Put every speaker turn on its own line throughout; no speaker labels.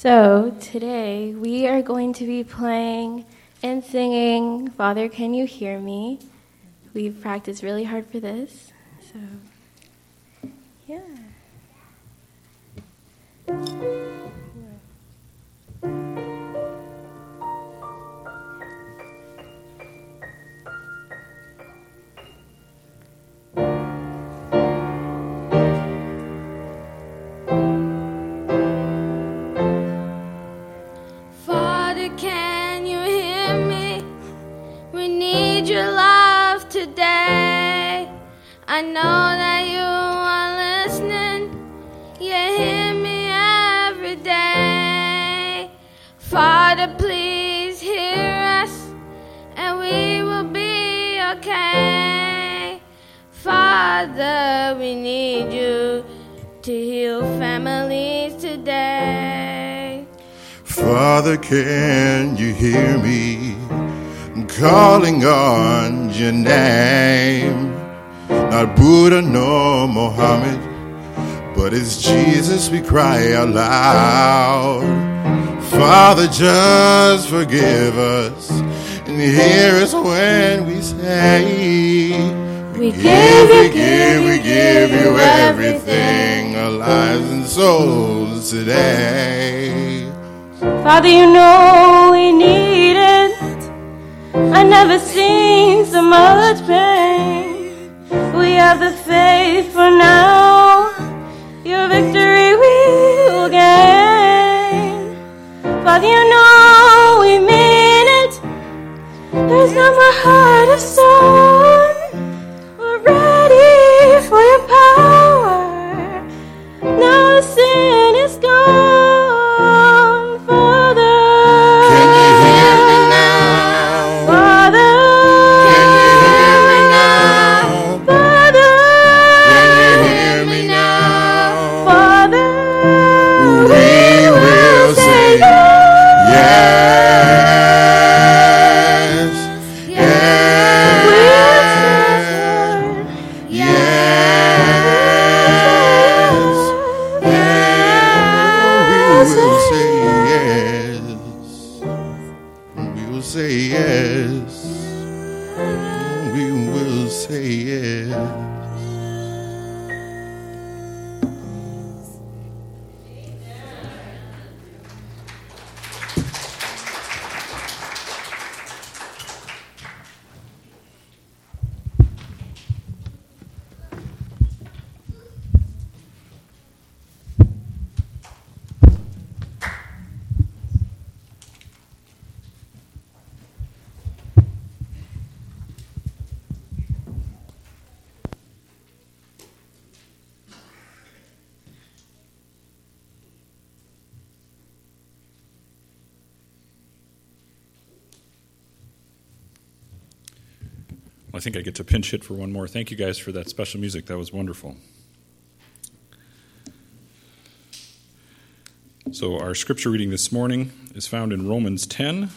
So, today we are going to be playing and singing Father, Can You Hear Me? We've practiced really hard for this. So, yeah.
To heal families today.
Father, can you hear me? I'm calling on your name. Not Buddha nor Mohammed, but it's Jesus we cry out loud. Father, just forgive us and hear us when we say,
We
give, we give, we give you everything, our lives and souls today.
Father, you know we need it. I never seen so much pain. We have the faith for now. Your victory we will gain. Father, you know we mean it. There's not more heart of stone. Now
I think I get to pinch hit for one more. Thank you guys for that special music. That was wonderful. So, our scripture reading this morning is found in Romans 10,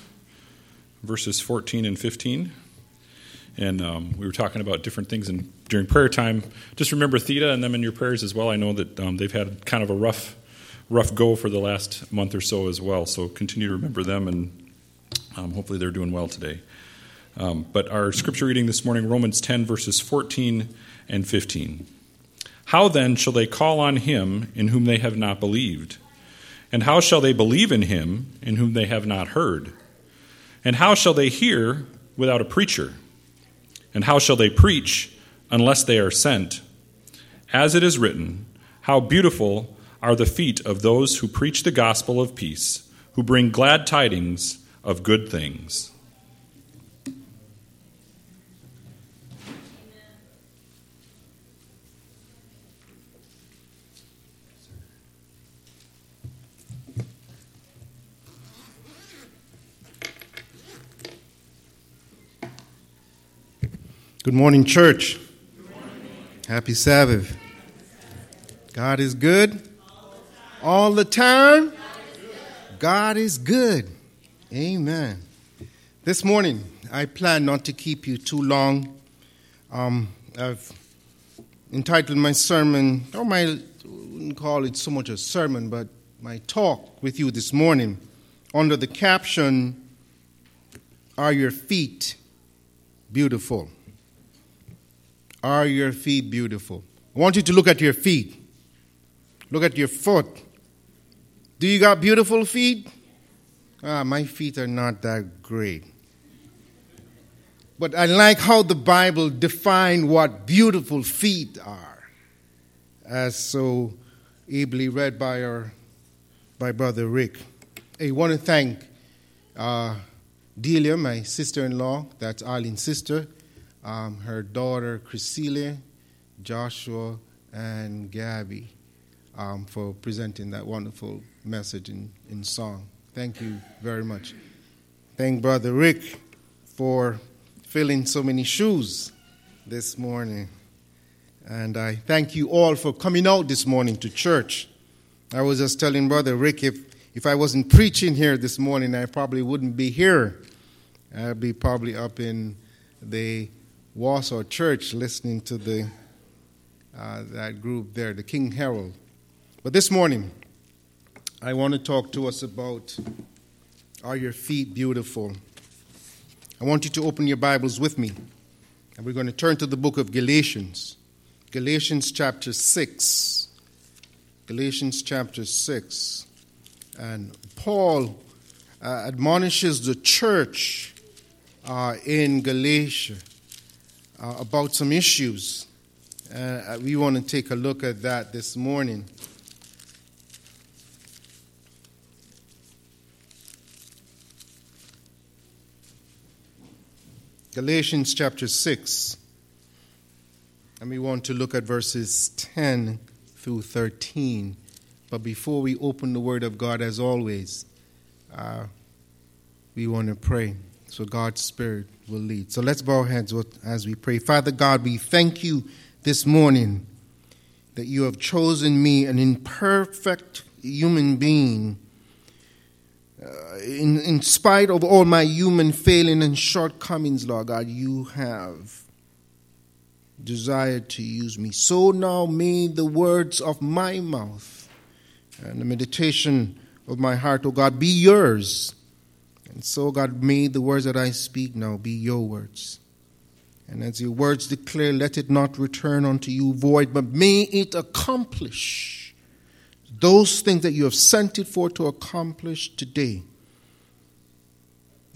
verses 14 and 15. And um, we were talking about different things in, during prayer time. Just remember Theta and them in your prayers as well. I know that um, they've had kind of a rough, rough go for the last month or so as well. So continue to remember them, and um, hopefully they're doing well today. Um, but our scripture reading this morning, Romans 10, verses 14 and 15. How then shall they call on him in whom they have not believed? And how shall they believe in him in whom they have not heard? And how shall they hear without a preacher? And how shall they preach unless they are sent? As it is written, How beautiful are the feet of those who preach the gospel of peace, who bring glad tidings of good things.
Good morning, church. Happy Sabbath. God is good all the time. God is good. Amen. This morning, I plan not to keep you too long. Um, I've entitled my sermon, or my, I wouldn't call it so much a sermon, but my talk with you this morning under the caption, Are Your Feet Beautiful? Are your feet beautiful? I want you to look at your feet. Look at your foot. Do you got beautiful feet? Ah, my feet are not that great. But I like how the Bible defined what beautiful feet are, as so ably read by our by Brother Rick. I want to thank uh, Delia, my sister-in-law, that's Arlene's sister, um, her daughter Chriselia, Joshua, and Gabby um, for presenting that wonderful message in, in song. Thank you very much. Thank Brother Rick for filling so many shoes this morning. And I thank you all for coming out this morning to church. I was just telling Brother Rick if, if I wasn't preaching here this morning, I probably wouldn't be here. I'd be probably up in the Warsaw Church listening to the, uh, that group there, the King Herald. But this morning, I want to talk to us about Are Your Feet Beautiful? I want you to open your Bibles with me. And we're going to turn to the book of Galatians. Galatians chapter 6. Galatians chapter 6. And Paul uh, admonishes the church uh, in Galatia uh, about some issues. Uh, we want to take a look at that this morning. Galatians chapter 6. And we want to look at verses 10 through 13. But before we open the Word of God, as always, uh, we want to pray so God's Spirit will lead. So let's bow our heads as we pray. Father God, we thank you this morning that you have chosen me, an imperfect human being uh, in, in spite of all my human failing and shortcomings, Lord God, you have desired to use me. So now may the words of my mouth and the meditation of my heart, O oh God, be yours. And so, God, may the words that I speak now be your words. And as your words declare, let it not return unto you void, but may it accomplish those things that you have sent it for to accomplish today.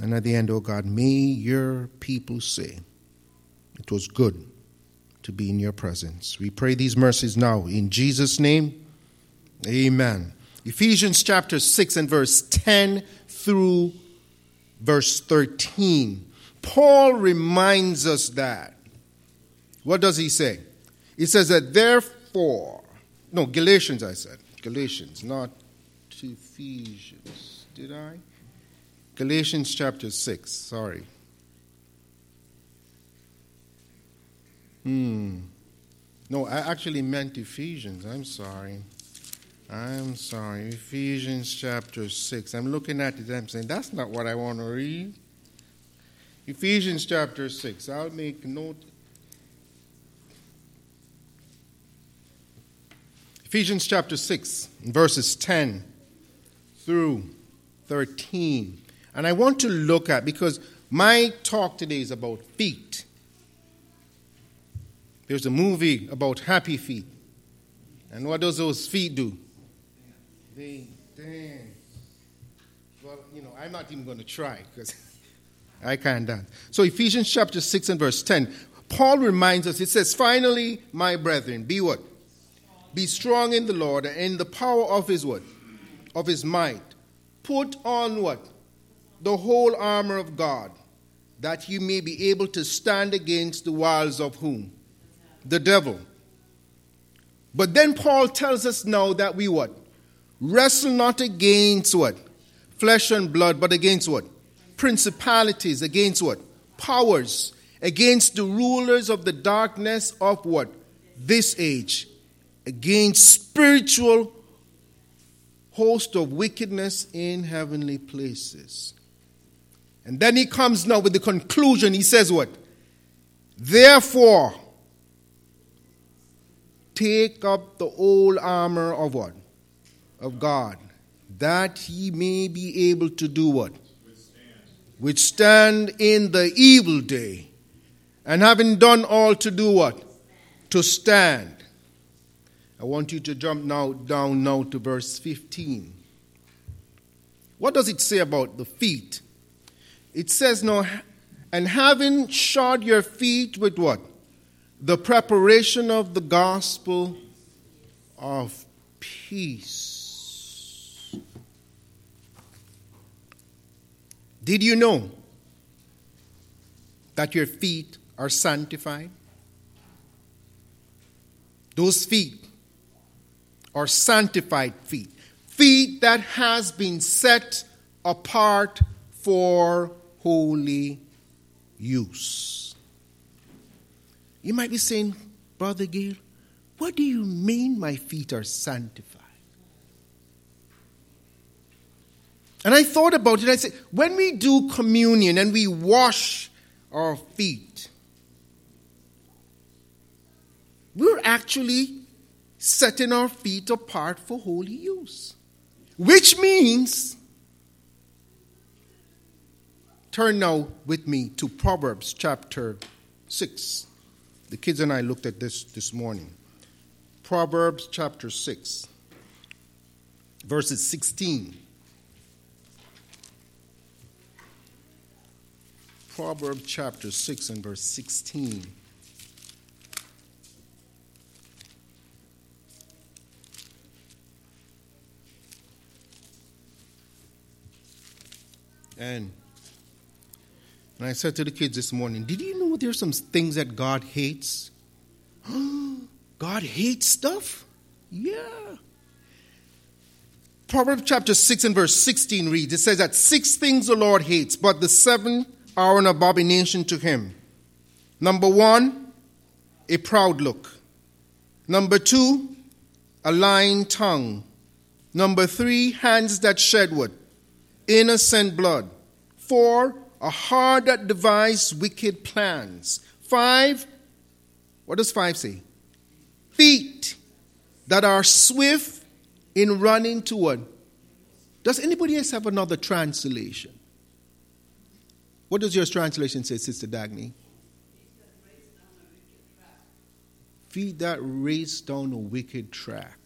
And at the end, oh God, may your people say, It was good to be in your presence. We pray these mercies now in Jesus' name. Amen. Ephesians chapter 6 and verse 10 through verse 13. Paul reminds us that. What does he say? He says that therefore, no, Galatians, I said. Galatians, not Ephesians. Did I? Galatians chapter 6, sorry. Hmm. No, I actually meant Ephesians. I'm sorry. I'm sorry. Ephesians chapter 6. I'm looking at it I'm saying, that's not what I want to read. Ephesians chapter 6. I'll make note Ephesians chapter 6, verses 10 through 13. And I want to look at, because my talk today is about feet. There's a movie about happy feet. And what does those feet do? They. Well, you know, I'm not even going to try because I can't dance. So, Ephesians chapter 6 and verse 10, Paul reminds us, it says, Finally, my brethren, be what? Be strong in the Lord and in the power of his what? Of his might. Put on what? The whole armor of God, that you may be able to stand against the wiles of whom? The devil. But then Paul tells us now that we what? Wrestle not against what? Flesh and blood, but against what? Principalities, against what? Powers, against the rulers of the darkness of what? This age against spiritual host of wickedness in heavenly places. And then he comes now with the conclusion. He says, What? Therefore, take up the whole armor of what? Of God. that ye may be able to do what? Withstand in the evil day. And having done all to do what? To stand. I want you to jump now down now to verse 15. What does it say about the feet? It says now, and having shod your feet with what? The preparation of the gospel of peace. Did you know that your feet are sanctified? Those feet are sanctified feet, feet that has been set apart for holy use. You might be saying, Brother Gail, what do you mean my feet are sanctified? And I thought about it. I said, when we do communion and we wash our feet, we're actually setting our feet apart for holy use. Which means, turn now with me to Proverbs chapter 6. The kids and I looked at this this morning. Proverbs chapter 6, verses 16. Proverbs chapter 6 and verse 16. And, and I said to the kids this morning, Did you know there's some things that God hates? God hates stuff? Yeah. Proverbs chapter 6 and verse 16 reads It says that six things the Lord hates, but the seven are an abomination to him. Number one, a proud look. Number two, a lying tongue. Number three, hands that shed what? Innocent blood. Four, a heart that devises wicked plans. Five, what does five say? Feet that are swift in running toward. Does anybody else have another translation? What does your translation say, Sister Dagny? Feet that race down a wicked track.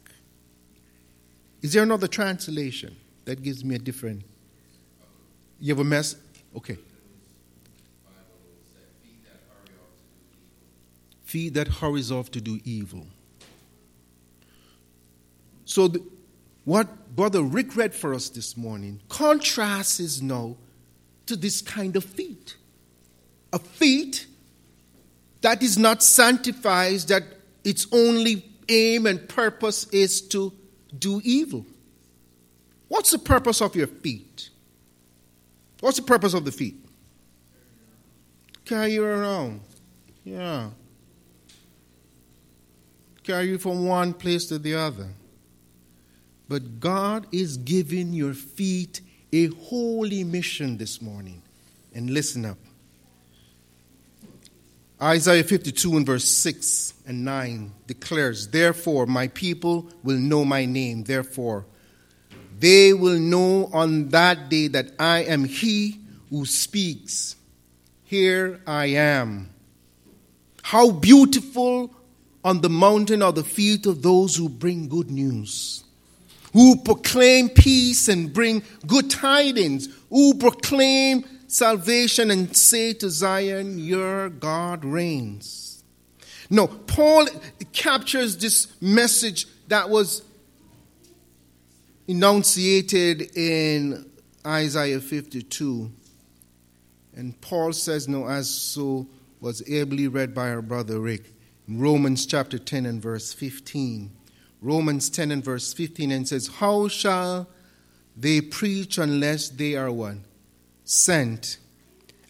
Is there another translation that gives me a different? You have a mess? Okay. Feet that hurries off to do evil. So, the, what Brother Rick read for us this morning contrasts now to this kind of feet. A feet that is not sanctified, that its only aim and purpose is to do evil. What's the purpose of your feet? What's the purpose of the feet? Carry you around. Yeah. Carry you from one place to the other. But God is giving your feet a holy mission this morning. And listen up. Isaiah 52 and verse 6 and 9 declares, Therefore, my people will know my name. Therefore, they will know on that day that I am he who speaks. Here I am. How beautiful on the mountain are the feet of those who bring good news who proclaim peace and bring good tidings, who proclaim salvation and say to Zion, Your God reigns. No, Paul captures this message that was enunciated in Isaiah 52. And Paul says, No, as so was ably read by our brother Rick, in Romans chapter 10 and verse 15. Romans 10 and verse 15 and says, How shall they preach unless they are one? Sent.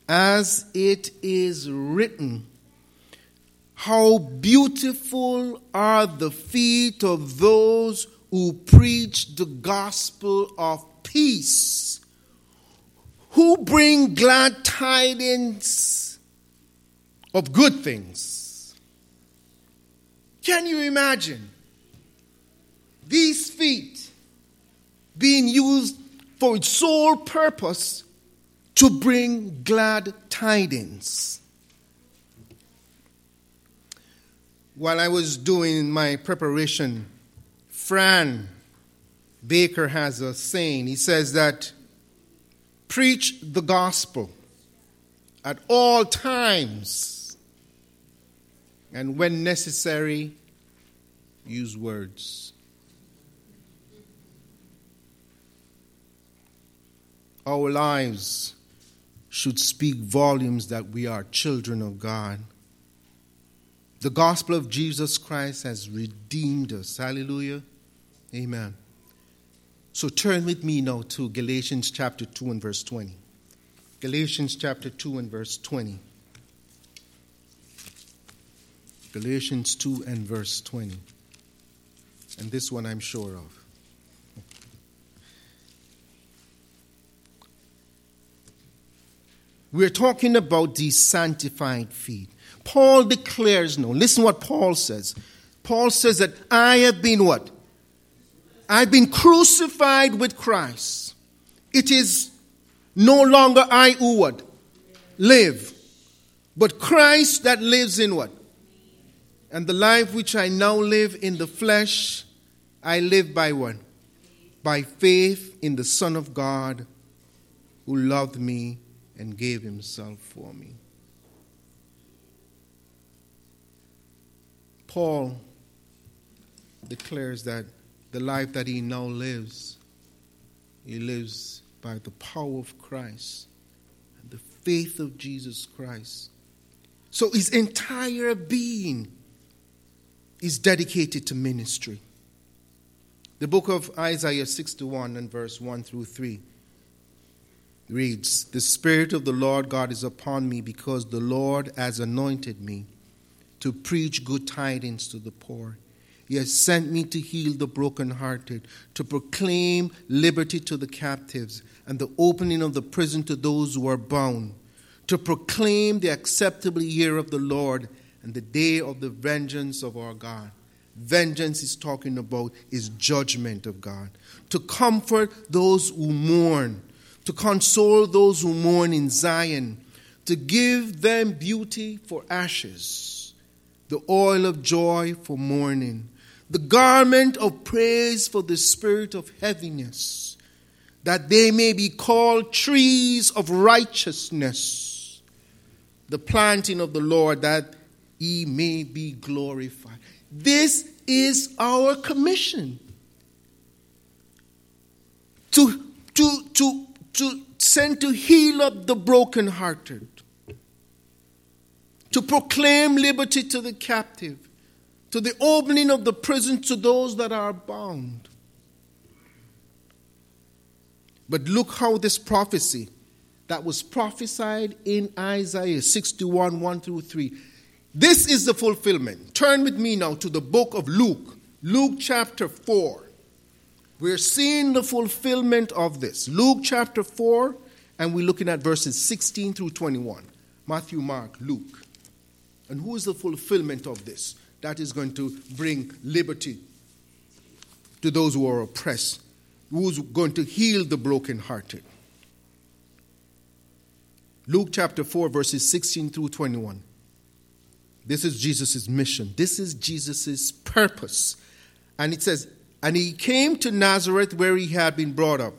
As it is written, How beautiful are the feet of those who preach the gospel of peace, who bring glad tidings of good things. Can you imagine? These feet being used for its sole purpose to bring glad tidings. While I was doing my preparation, Fran Baker has a saying. He says that preach the gospel at all times, and when necessary, use words. Our lives should speak volumes that we are children of God. The gospel of Jesus Christ has redeemed us. Hallelujah. Amen. So turn with me now to Galatians chapter 2 and verse 20. Galatians chapter 2 and verse 20. Galatians 2 and verse 20. And this one I'm sure of. We're talking about the sanctified feet. Paul declares no. Listen what Paul says. Paul says that I have been what? I've been crucified with Christ. It is no longer I who what? Live. But Christ that lives in what? And the life which I now live in the flesh, I live by what? By faith in the Son of God who loved me and gave himself for me. Paul declares that the life that he now lives, he lives by the power of Christ and the faith of Jesus Christ. So his entire being is dedicated to ministry. The book of Isaiah 61 and verse 1 through 3 reads The Spirit of the Lord God is upon me because the Lord has anointed me to preach good tidings to the poor. He has sent me to heal the brokenhearted, to proclaim liberty to the captives, and the opening of the prison to those who are bound, to proclaim the acceptable year of the Lord and the day of the vengeance of our God. Vengeance is talking about is judgment of God. To comfort those who mourn, to console those who mourn in Zion, to give them beauty for ashes, the oil of joy for mourning the garment of praise for the spirit of heaviness, that they may be called trees of righteousness, the planting of the Lord, that he may be glorified. This is our commission. To, to, to, to send to heal up the brokenhearted, to proclaim liberty to the captive, to the opening of the prison to those that are bound. But look how this prophecy that was prophesied in Isaiah 61 1 through 3. This is the fulfillment. Turn with me now to the book of Luke, Luke chapter 4. We're seeing the fulfillment of this. Luke chapter 4, and we're looking at verses 16 through 21. Matthew, Mark, Luke. And who is the fulfillment of this? that is going to bring liberty to those who are oppressed, who's going to heal the brokenhearted. Luke chapter 4, verses 16 through 21. This is Jesus' mission. This is Jesus' purpose. And it says, And he came to Nazareth where he had been brought up.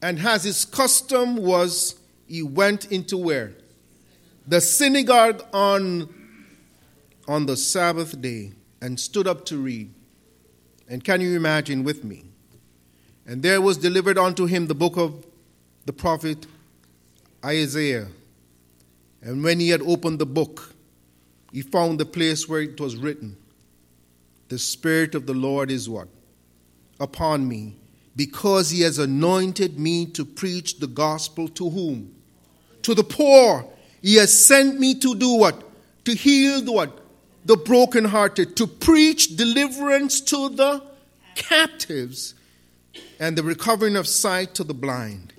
And as his custom was, he went into where? The synagogue on on the Sabbath day and stood up to read. And can you imagine with me? And there was delivered unto him the book of the prophet Isaiah. And when he had opened the book, he found the place where it was written The Spirit of the Lord is what? Upon me, because he has anointed me to preach the gospel to whom? To the poor. He has sent me to do what? To heal the what? the brokenhearted, to preach deliverance to the captives, and the recovering of sight to the blind,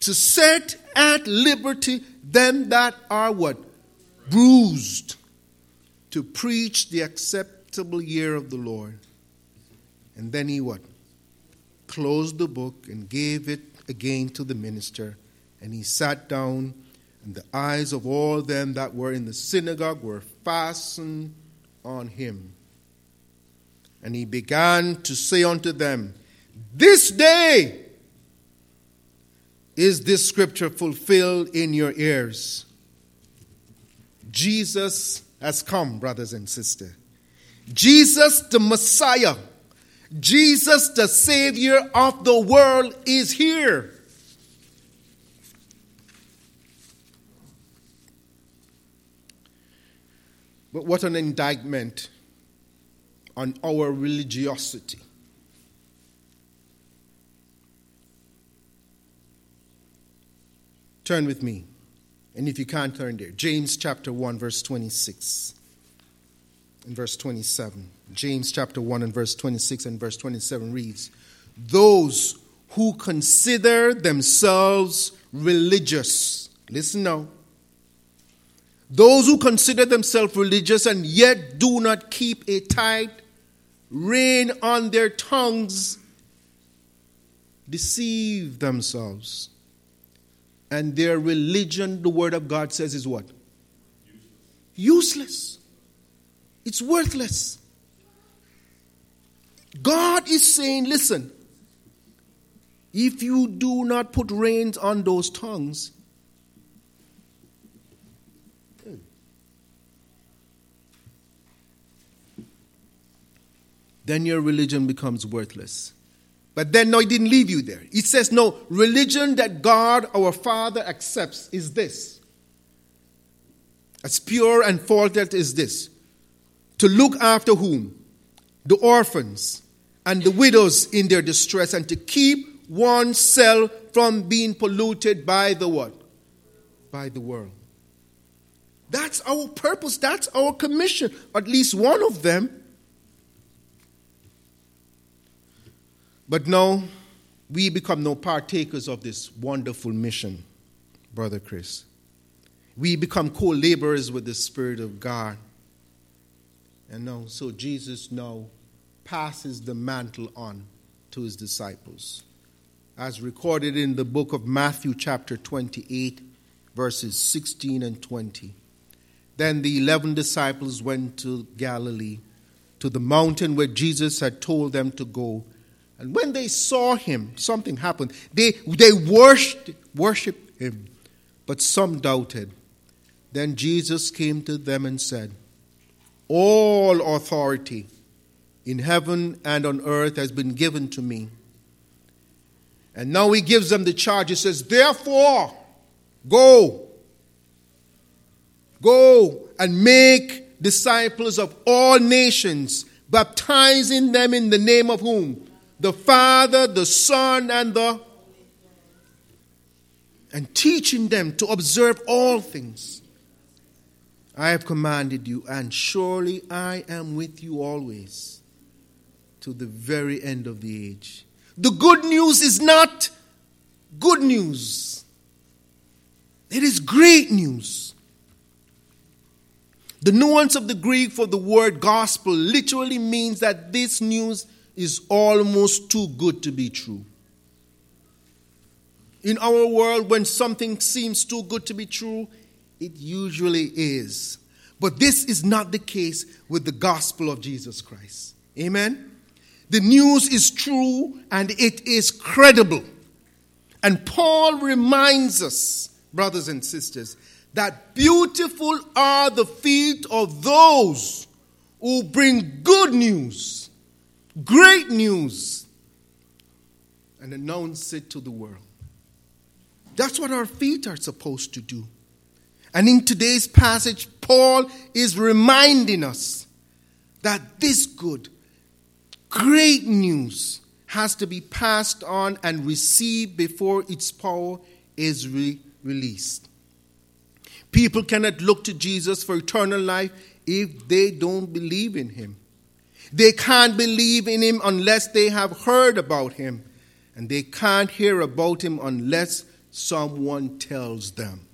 to set at liberty them that are what? Bruised, to preach the acceptable year of the Lord. And then he what? closed the book, and gave it again to the minister. And he sat down, and the eyes of all them that were in the synagogue were fastened on him. And he began to say unto them, This day is this scripture fulfilled in your ears. Jesus has come, brothers and sisters. Jesus, the Messiah, Jesus, the Savior of the world, is here. But what an indictment on our religiosity. Turn with me. And if you can't turn there, James chapter 1, verse 26 and verse 27. James chapter 1 and verse 26 and verse 27 reads Those who consider themselves religious, listen now. Those who consider themselves religious and yet do not keep a tight rein on their tongues deceive themselves. And their religion, the Word of God says, is what? Useless. It's worthless. God is saying, listen, if you do not put reins on those tongues, then your religion becomes worthless. But then, no, he didn't leave you there. He says, no, religion that God our Father accepts is this. As pure and faultless is this to look after whom? The orphans and the widows in their distress, and to keep oneself from being polluted by the what? By the world. That's our purpose. That's our commission. At least one of them. But no, we become no partakers of this wonderful mission, Brother Chris. We become co laborers with the Spirit of God. And now, so Jesus now passes the mantle on to his disciples. As recorded in the book of Matthew, chapter 28, verses 16 and 20. Then the eleven disciples went to Galilee, to the mountain where Jesus had told them to go. And when they saw him, something happened. They, they worshiped, worshiped him, but some doubted. Then Jesus came to them and said, All authority in heaven and on earth has been given to me. And now he gives them the charge. He says, Therefore, go. Go and make disciples of all nations, baptizing them in the name of whom? The Father, the Son, and the and teaching them to observe all things I have commanded you, and surely I am with you always to the very end of the age. The good news is not good news, it is great news. The nuance of the Greek for the word gospel literally means that this news is almost too good to be true. In our world, when something seems too good to be true, it usually is. But this is not the case with the gospel of Jesus Christ. Amen? The news is true and it is credible. And Paul reminds us, brothers and sisters, that beautiful are the feet of those who bring good news, great news, and announce it to the world. That's what our feet are supposed to do. And in today's passage, Paul is reminding us that this good, great news has to be passed on and received before its power is re- released. People cannot look to Jesus for eternal life if they don't believe in him. They can't believe in him unless they have heard about him. And they can't hear about him unless someone tells them.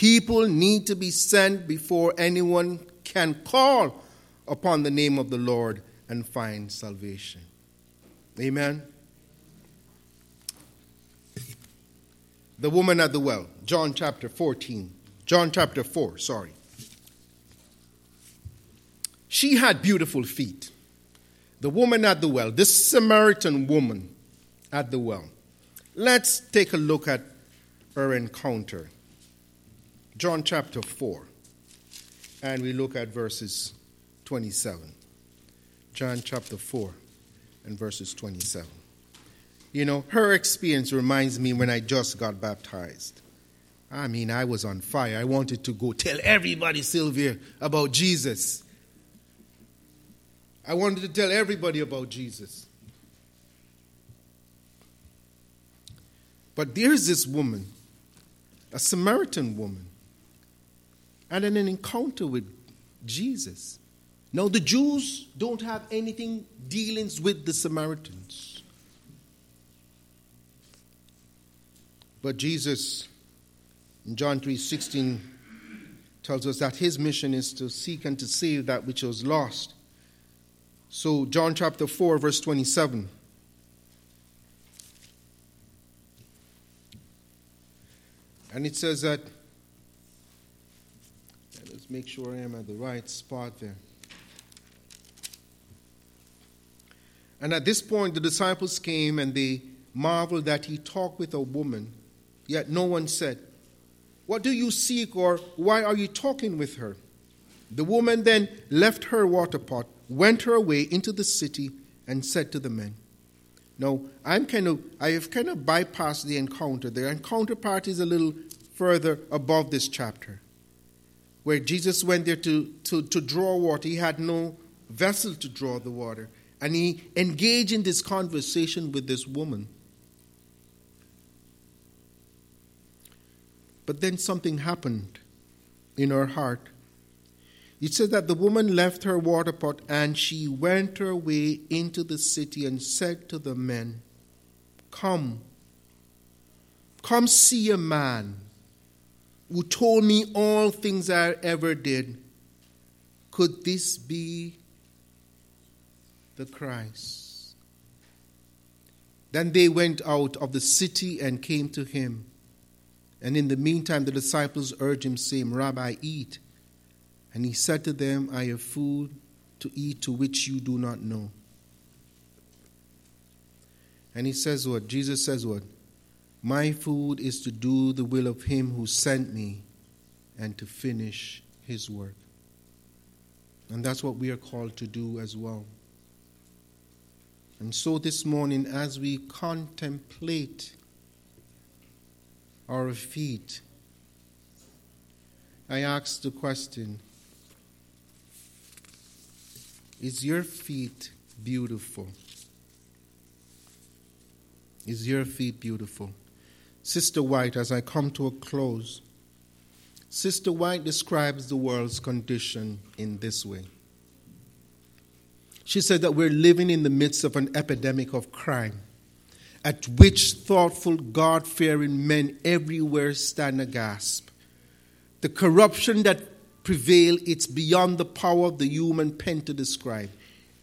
People need to be sent before anyone can call upon the name of the Lord and find salvation. Amen. The woman at the well, John chapter 14, John chapter 4, sorry. She had beautiful feet. The woman at the well, this Samaritan woman at the well. Let's take a look at her encounter. John chapter 4, and we look at verses 27. John chapter 4 and verses 27. You know, her experience reminds me when I just got baptized. I mean, I was on fire. I wanted to go tell everybody, Sylvia, about Jesus. I wanted to tell everybody about Jesus. But there's this woman, a Samaritan woman, and an encounter with Jesus. Now, the Jews don't have anything dealings with the Samaritans. But Jesus, in John 3 16, tells us that his mission is to seek and to save that which was lost. So, John chapter 4, verse 27. And it says that, make sure I am at the right spot there. And at this point, the disciples came and they marveled that he talked with a woman, yet no one said, What do you seek, or why are you talking with her? The woman then left her water pot, went her way into the city, and said to the men, Now, I'm kind of, I have kind of bypassed the encounter. The encounter part is a little further above this chapter, where Jesus went there to, to, to draw water. He had no vessel to draw the water and he engaged in this conversation with this woman. But then something happened in her heart. It said that the woman left her water pot and she went her way into the city and said to the men, Come, come see a man who told me all things I ever did. Could this be the Christ. Then they went out of the city and came to him. And in the meantime, the disciples urged him, saying, Rabbi, eat. And he said to them, I have food to eat to which you do not know. And he says what? Jesus says what? My food is to do the will of him who sent me and to finish his work. And that's what we are called to do as well. And so this morning, as we contemplate our feet, I ask the question Is your feet beautiful? Is your feet beautiful? Sister White, as I come to a close, Sister White describes the world's condition in this way. She said that we're living in the midst of an epidemic of crime, at which thoughtful, God fearing men everywhere stand aghast. The corruption that prevail, it's beyond the power of the human pen to describe.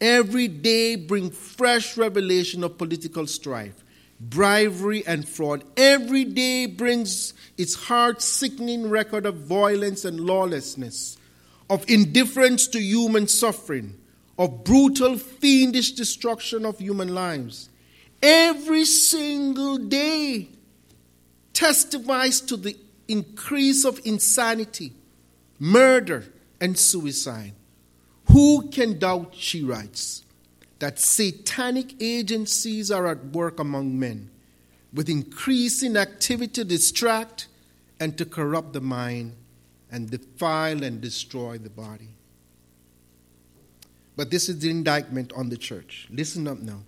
Every day bring fresh revelation of political strife, bribery, and fraud. Every day brings its heart sickening record of violence and lawlessness, of indifference to human suffering of brutal, fiendish destruction of human lives. Every single day testifies to the increase of insanity, murder, and suicide. Who can doubt, she writes, that satanic agencies are at work among men with increasing activity to distract and to corrupt the mind and defile and destroy the body? But this is the indictment on the church. Listen up now.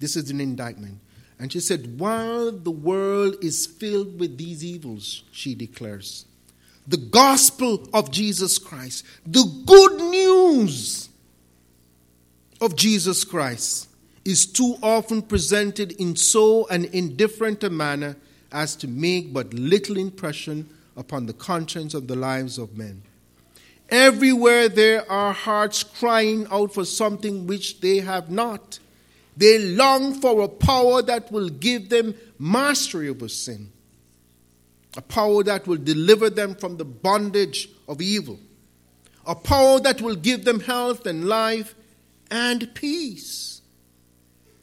This is an indictment. And she said, While the world is filled with these evils, she declares, the gospel of Jesus Christ, the good news of Jesus Christ, is too often presented in so an indifferent a manner as to make but little impression upon the conscience of the lives of men. Everywhere there are hearts crying out for something which they have not. They long for a power that will give them mastery over sin. a power that will deliver them from the bondage of evil, a power that will give them health and life and peace.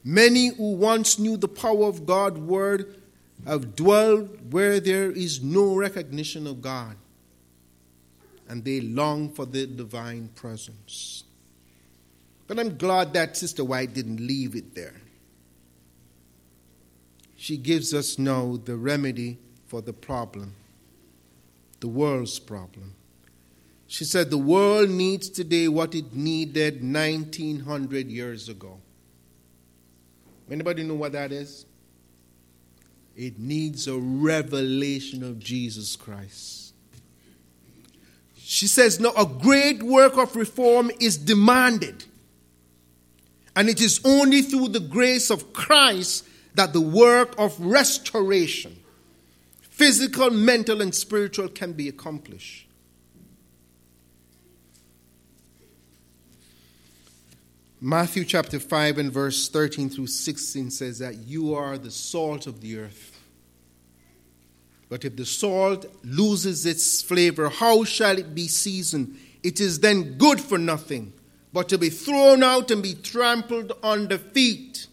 Many who once knew the power of God's word have dwelled where there is no recognition of God, and they long for the divine presence. But I'm glad that Sister White didn't leave it there. She gives us now the remedy for the problem, the world's problem. She said the world needs today what it needed 1900 years ago. Anybody know what that is? It needs a revelation of Jesus Christ. She says, No, a great work of reform is demanded. And it is only through the grace of Christ that the work of restoration, physical, mental, and spiritual, can be accomplished. Matthew chapter 5 and verse 13 through 16 says that you are the salt of the earth. But if the salt loses its flavor, how shall it be seasoned? It is then good for nothing, but to be thrown out and be trampled under feet.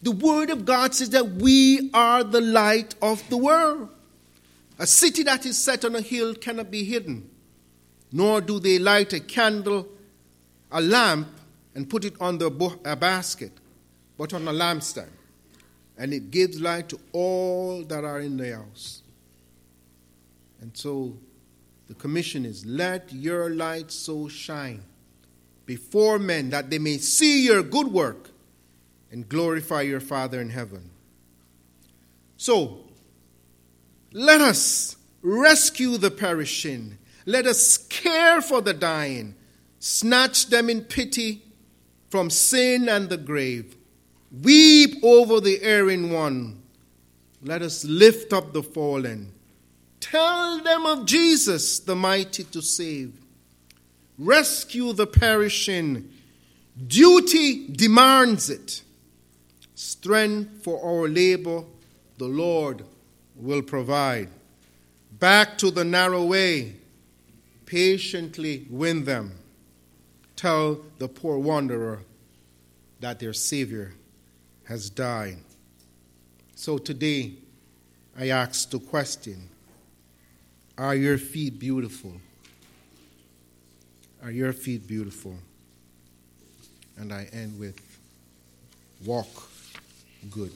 The Word of God says that we are the light of the world. A city that is set on a hill cannot be hidden, nor do they light a candle, a lamp, and put it on the a uh, basket, but on a lampstand, and it gives light to all that are in the house. And so the commission is let your light so shine before men that they may see your good work and glorify your Father in heaven. So, let us rescue the perishing. Let us care for the dying. Snatch them in pity from sin and the grave. Weep over the erring one. Let us lift up the fallen. Tell them of Jesus, the mighty to save. Rescue the perishing. Duty demands it. Strength for our labor, the Lord will provide. Back to the narrow way. Patiently win them tell the poor wanderer that their Savior has died. So today, I ask the question Are your feet beautiful? Are your feet beautiful? And I end with walk good.